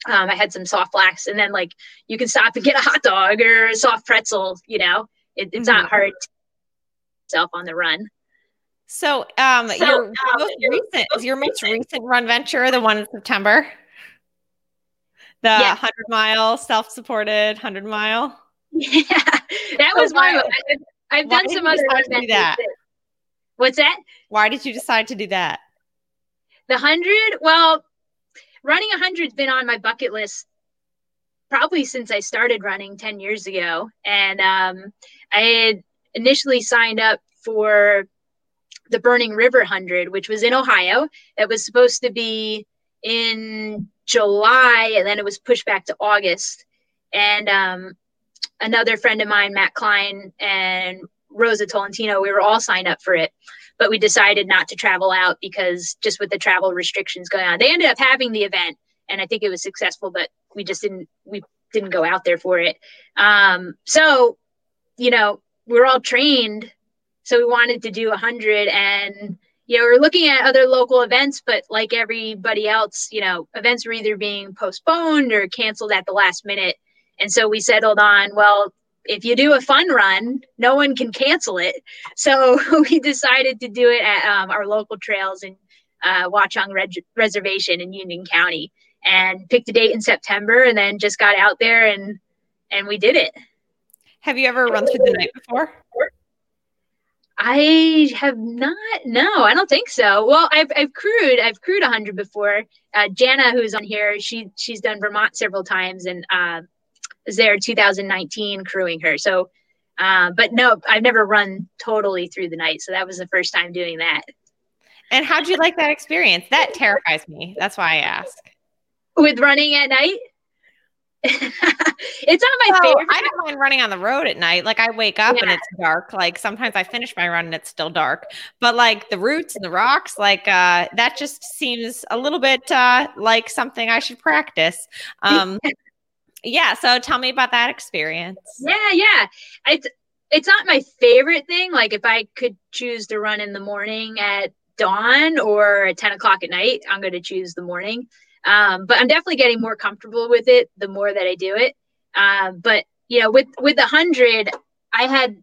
Um, I had some soft flasks and then like you can stop and get a hot dog or a soft pretzel, you know. It, it's mm-hmm. not hard to self on the run. So, um, so, your um, most recent is your most recent run venture the one in September? The yeah. 100 mile self supported 100 mile? (laughs) Yeah, that was one of I've, I've done some other do that. What's that? Why did you decide to do that? The 100? Well, running 100 has been on my bucket list probably since I started running 10 years ago. And um, I had initially signed up for the Burning River 100, which was in Ohio. It was supposed to be in July, and then it was pushed back to August. And um, another friend of mine, Matt Klein, and Rosa Tolentino, we were all signed up for it, but we decided not to travel out because just with the travel restrictions going on, they ended up having the event, and I think it was successful, but we just didn't we didn't go out there for it. Um, so, you know, we're all trained, so we wanted to do a hundred and you know, we're looking at other local events, but like everybody else, you know, events were either being postponed or canceled at the last minute. And so we settled on, well, if you do a fun run, no one can cancel it. So (laughs) we decided to do it at um, our local trails in uh, Watchung Reg- Reservation in Union County, and picked a date in September, and then just got out there and and we did it. Have you ever run through the night before? I have not. No, I don't think so. Well, I've I've crewed. I've crewed hundred before. Uh, Jana, who's on here, she she's done Vermont several times and uh, was there 2019 crewing her. So, uh, but no, I've never run totally through the night. So that was the first time doing that. And how'd you like that experience? That terrifies me. That's why I ask. With running at night. (laughs) it's not my favorite. I don't mind running on the road at night. Like I wake up yeah. and it's dark. Like sometimes I finish my run and it's still dark. But like the roots and the rocks, like uh that just seems a little bit uh like something I should practice. Um (laughs) yeah, so tell me about that experience. Yeah, yeah. It's it's not my favorite thing. Like if I could choose to run in the morning at dawn or at 10 o'clock at night, I'm going to choose the morning. Um, but I'm definitely getting more comfortable with it the more that I do it. Um, but you know, with with the hundred, I had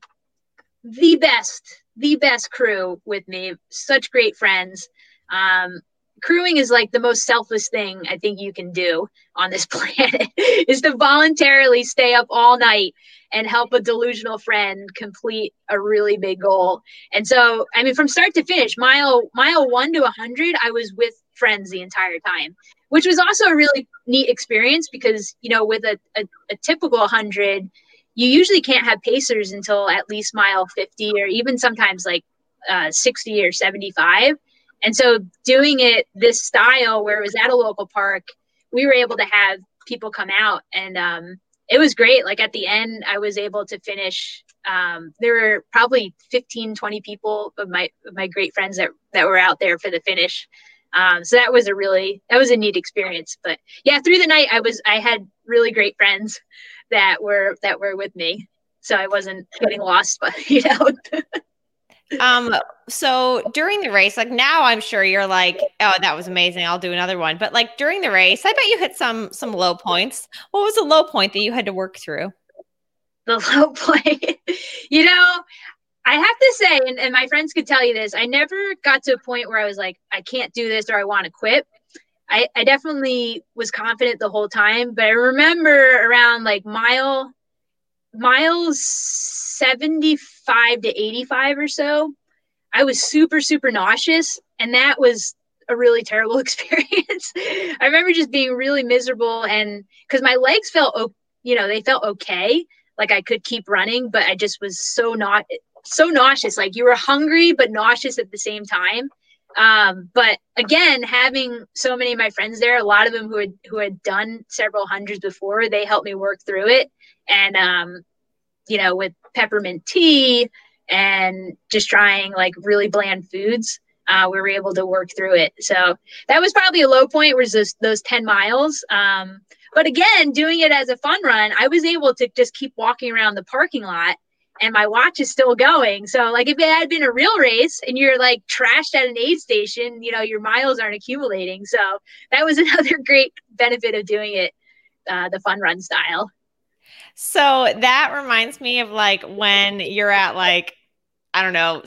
the best, the best crew with me. Such great friends. Um, crewing is like the most selfless thing I think you can do on this (laughs) planet is to voluntarily stay up all night and help a delusional friend complete a really big goal. And so, I mean, from start to finish, mile mile one to a hundred, I was with friends the entire time which was also a really neat experience because you know with a, a, a typical 100 you usually can't have pacers until at least mile 50 or even sometimes like uh, 60 or 75 and so doing it this style where it was at a local park we were able to have people come out and um, it was great. Like at the end i was able to finish um, there were probably 15 20 people of my of my great friends that that were out there for the finish um, so that was a really that was a neat experience. But yeah, through the night I was I had really great friends that were that were with me. So I wasn't getting lost, but (laughs) you know. um so during the race like now i'm sure you're like oh that was amazing i'll do another one but like during the race i bet you hit some some low points what was the low point that you had to work through the (laughs) low point you know I have to say, and, and my friends could tell you this, I never got to a point where I was like, I can't do this or I want to quit. I, I definitely was confident the whole time, but I remember around like mile miles 75 to 85 or so, I was super, super nauseous. And that was a really terrible (laughs) experience. I remember just being really miserable and because my legs felt, you know, they felt okay. Like I could keep running, but I just was so not so nauseous. Like you were hungry but nauseous at the same time. Um, but again, having so many of my friends there, a lot of them who had who had done several hundreds before, they helped me work through it. And um, you know, with peppermint tea and just trying like really bland foods, uh, we were able to work through it. So that was probably a low point was those those 10 miles. Um, but again, doing it as a fun run, I was able to just keep walking around the parking lot and my watch is still going. So like if it had been a real race and you're like trashed at an aid station, you know, your miles aren't accumulating. So that was (laughs) another great benefit of doing it uh, the fun run style. So that reminds me of like when you're at like I don't know,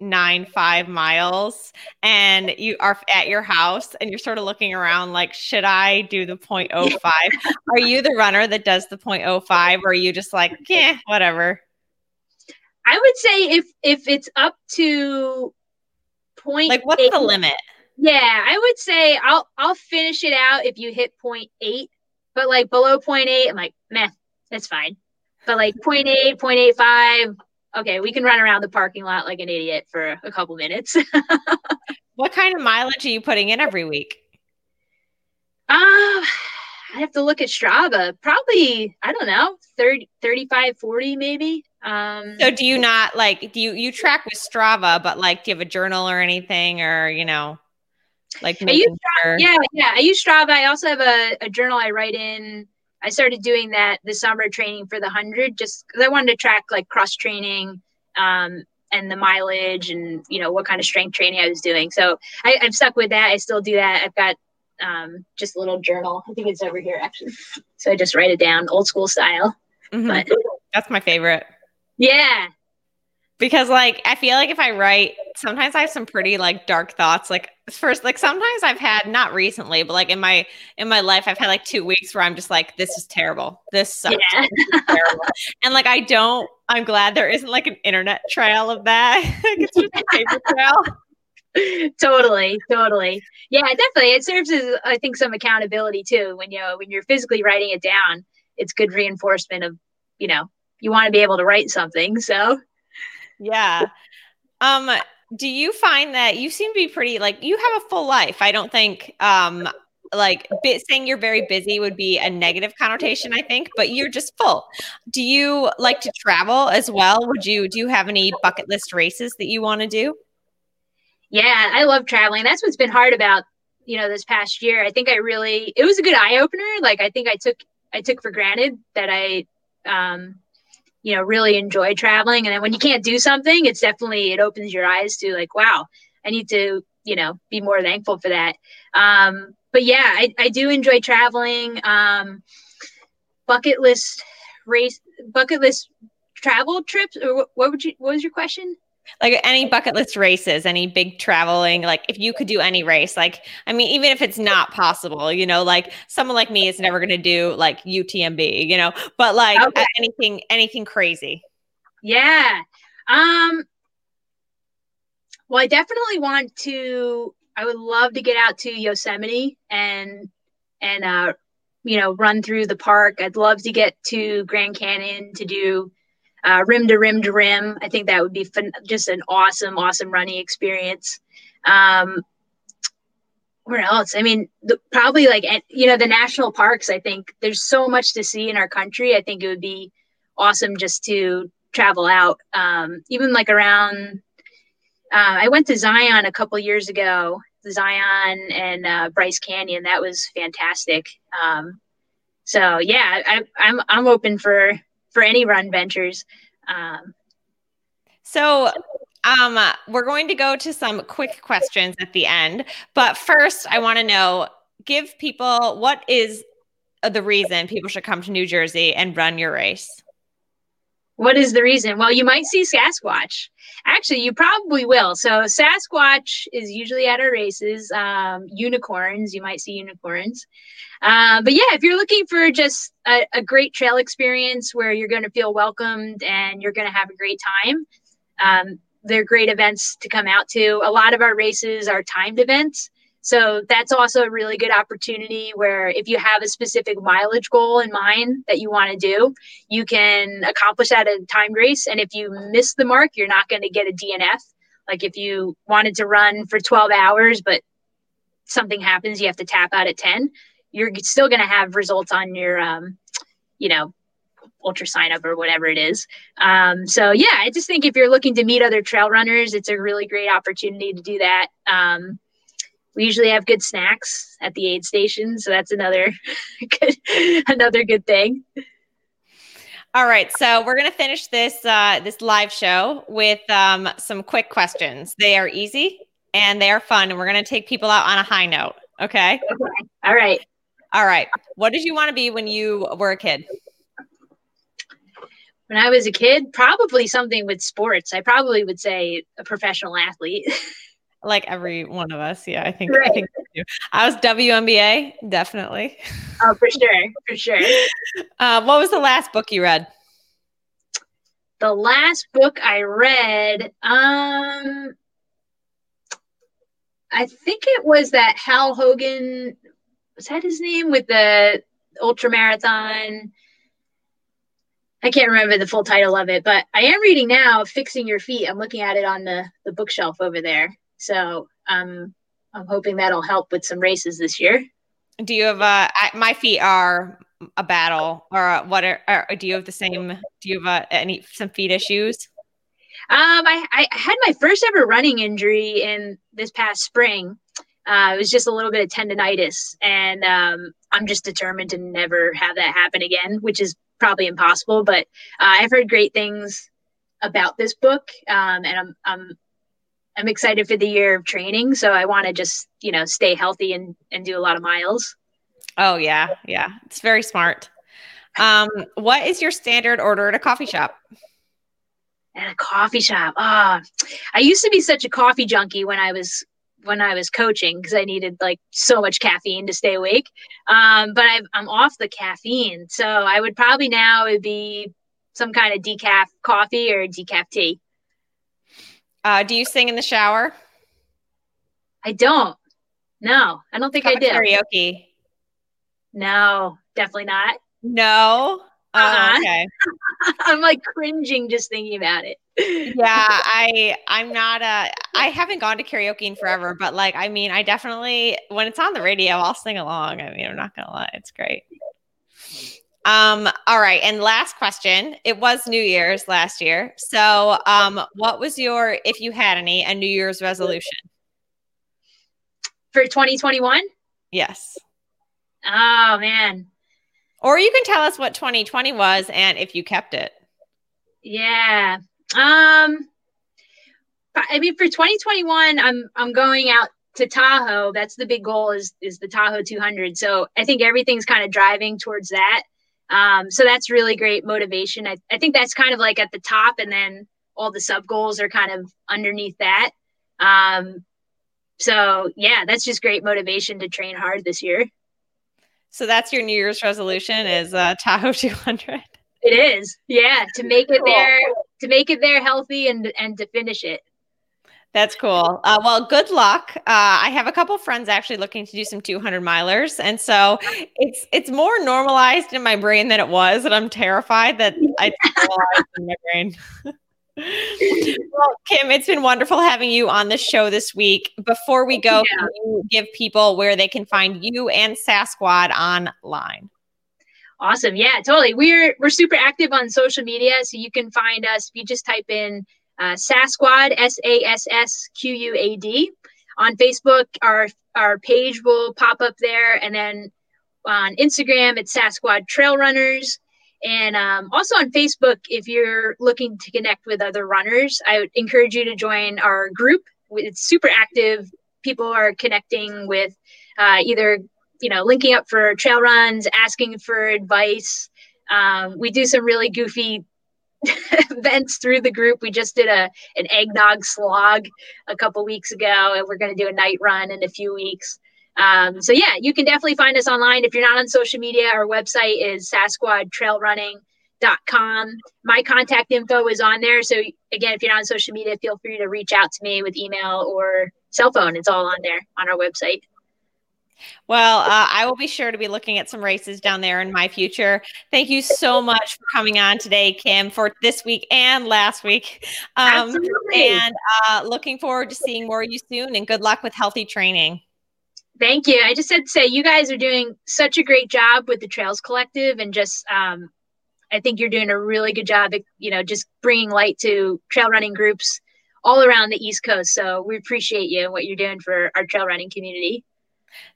6.95 miles and you are at your house and you're sort of looking around like, should I do the 0.05? (laughs) are you the runner that does the 0.05 or are you just like, yeah, whatever? I would say if if it's up to point like what's eight, the limit? Yeah, I would say I'll I'll finish it out if you hit 0.8, but like below 0.8, I'm like, meh, that's fine. But like 0.8, 0.85, okay, we can run around the parking lot like an idiot for a couple minutes. (laughs) what kind of mileage are you putting in every week? Um, I have to look at Strava. Probably, I don't know, 30, 35, 40 maybe. Um, so do you not like do you you track with Strava, but like do you have a journal or anything, or you know, like I use Strava, yeah, yeah. I use Strava. I also have a, a journal I write in. I started doing that this summer training for the hundred, just because I wanted to track like cross training, um, and the mileage and you know what kind of strength training I was doing. So I, I've stuck with that. I still do that. I've got um, just a little journal. I think it's over here actually. So I just write it down, old school style. Mhm. But That's my favorite. yeah, because like I feel like if I write, sometimes I have some pretty like dark thoughts. Like first, like sometimes I've had not recently, but like in my in my life, I've had like two weeks where I'm just like, this is terrible. This sucks. yeah, This is terrible. (laughs) and like I don't. I'm glad there isn't like an internet trail of that. (laughs) It's just a paper trail. (laughs) totally, totally. Yeah, definitely. It serves as I think some accountability too. When you know when you're physically writing it down, it's good reinforcement of you know you want to be able to write something. So Yeah. Um. Do you find that you seem to be pretty like you have a full life? I don't think um like saying you're very busy would be a negative connotation i think but you're just full do you like to travel as well would you do you have any bucket list races that you want to do yeah, I love traveling. That's what's been hard about you know this past year. I think I really it was a good eye opener. Like I think I took I took for granted that I um you know really enjoy traveling. And then when you can't do something it's definitely it opens your eyes to like wow i need to you know be more thankful for that. Um but yeah i, I do enjoy traveling. Um bucket list race bucket list travel trips or what, what would you what was your question like any bucket list races any big traveling like if you could do any race like i mean even if it's not possible you know like someone like me is never going to do like utmb you know but like Okay. anything anything crazy Yeah. Um well I definitely want to I would love to get out to Yosemite and and uh you know run through the park. I'd love to get to Grand Canyon to do uh, rim to rim to rim. I think that would be fun, just an awesome, awesome running experience. Um, where else? I mean, the, probably like eh, you know the national parks. I think there's so much to see in our country. I think it would be awesome just to travel out, um, even like around. Uh, I went to Zion a couple years ago, Zion and uh, Bryce Canyon. That was fantastic. Um, so yeah, I, I'm I'm open for for any run ventures. Um, So, um, we're going to go to some quick questions at the end. But first, I want to know give people what is the reason people should come to New Jersey and run your race? What is the reason? Well, you might see Sasquatch. Actually, you probably will. So, Sasquatch is usually at our races. Um, unicorns, you might see unicorns. Uh, but yeah, if you're looking for just a, a great trail experience where you're going to feel welcomed and you're going to have a great time, um, they're great events to come out to. A lot of our races are timed events. So that's also a really good opportunity where if you have a specific mileage goal in mind that you want to do, you can accomplish that at a timed race. And if you miss the mark, you're not going to get a DNF. Like if you wanted to run for 12 hours, but something happens, you have to tap out at 10, you're still going to have results on your, um, you know, ultra sign up or whatever it is. Um, so yeah, I just think if you're looking to meet other trail runners, it's a really great opportunity to do that. Um, we usually have good snacks at the aid station, so that's another (laughs) good, another good thing. All right, so we're gonna finish this uh, this live show with um, some quick questions. They are easy and they are fun, and we're gonna take people out on a high note. Okay. All right. All right. What did you want to be when you were a kid? When I was a kid, probably something with sports. I probably would say a professional athlete. (laughs) Like every one of us, yeah. I think. I think. I was WNBA, definitely. oh, for sure, for sure. (laughs) Uh, what was the last book you read? The last book I read, um, I think it was that Hal Hogan. Was that his name with the ultra marathon? I can't remember the full title of it, but I am reading now "Fixing Your Feet." I'm looking at it on the the bookshelf over there. So um, I'm hoping that'll help with some races this year. Do you have uh my feet are a battle or what are, or do you have the same do you have uh, any some feet issues um I, I had my first ever running injury in this past spring uh, it was just a little bit of tendonitis and um, i'm just determined to never have that happen again which is probably impossible but uh, i've heard great things about this book um, and i'm i'm i'm excited for the year of training so i want to just you know stay healthy and and do a lot of miles Oh yeah, yeah. It's very smart. Um, what is your standard order at a coffee shop? At a coffee shop. Ah, oh, I used to be such a coffee junkie when I was when I was coaching because I needed like so much caffeine to stay awake. Um, but i am off the caffeine, so I would probably now it would be some kind of decaf coffee or decaf tea. Uh, do you sing in the shower? I don't. No, I don't think I did. Karaoke. No, definitely not. No. Oh, uh-huh. okay. (laughs) I'm like cringing just thinking about it. (laughs) yeah, I I'm not a I haven't gone to karaoke in forever, but like I mean, I definitely when it's on the radio, I'll sing along. I mean, I'm not gonna lie, it's great. Um, all right, and last question. It was New Year's last year. So um what was your if you had any a New Year's resolution? For 2021? Yes. Oh man. Or you can tell us what 2020 was and if you kept it. Yeah. Um I mean for 2021 I'm I'm going out to Tahoe. That's the big goal is is the Tahoe 200. So I think everything's kind of driving towards that. Um, so that's really great motivation. I, I think that's kind of like at the top, and then all the sub goals are kind of underneath that. Um, so yeah, that's just great motivation to train hard this year. So that's your New Year's resolution is uh, Tahoe 200. It is, yeah, to make it cool. there, to make it there healthy and and to finish it. That's cool. Uh, well, good luck. Uh, I have a couple friends actually looking to do some 200 milers, and so it's it's more normalized in my brain than it was, and I'm terrified that I in my brain. (laughs) well, Kim, it's been wonderful having you on the show this week. Before we go, yeah. can you give people where they can find you and Sassquad online? Awesome. Yeah, totally. We're we're super active on social media, so you can find us if you just type in uh, Sassquad S A S S Q U A D on Facebook. Our our page will pop up there, and then on Instagram it's Sassquad Trail Runners. And um, also on Facebook, if you're looking to connect with other runners, I would encourage you to join our group. It's super active. People are connecting with uh, either, you know, linking up for trail runs, asking for advice. Um, we do some really goofy (laughs) events through the group. We just did a an eggnog slog a couple weeks ago, and we're going to do a night run in a few weeks. Um, so yeah, you can definitely find us online. If you're not on social media, our website is sassquadtrailrunning.com. My contact info is on there. So again, if you're not on social media, feel free to reach out to me with email or cell phone. It's all on there on our website. Well, uh, I will be sure to be looking at some races down there in my future. Thank you so much for coming on today, Kim, for this week and last week. Um, Absolutely. And uh, looking forward to seeing more of you soon and good luck with healthy training. Thank you. I just had to say, you guys are doing such a great job with the Trails Collective, and just um, I think you're doing a really good job. At, you know, just bringing light to trail running groups all around the East Coast. So we appreciate you and what you're doing for our trail running community.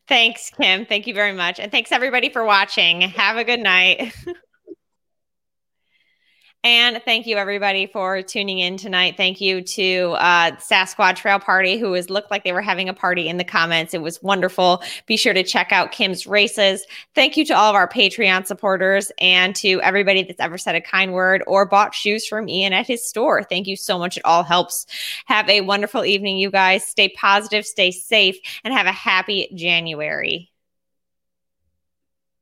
Thanks, Kim. Thank you very much, and thanks everybody for watching. Have a good night. (laughs) And thank you everybody for tuning in tonight. Thank you to uh, Sasquatch Trail Party, who has looked like they were having a party in the comments. It was wonderful. Be sure to check out Kim's races. Thank you to all of our Patreon supporters and to everybody that's ever said a kind word or bought shoes from Ian at his store. Thank you so much. It all helps. Have a wonderful evening, you guys. Stay positive, stay safe, and have a happy January.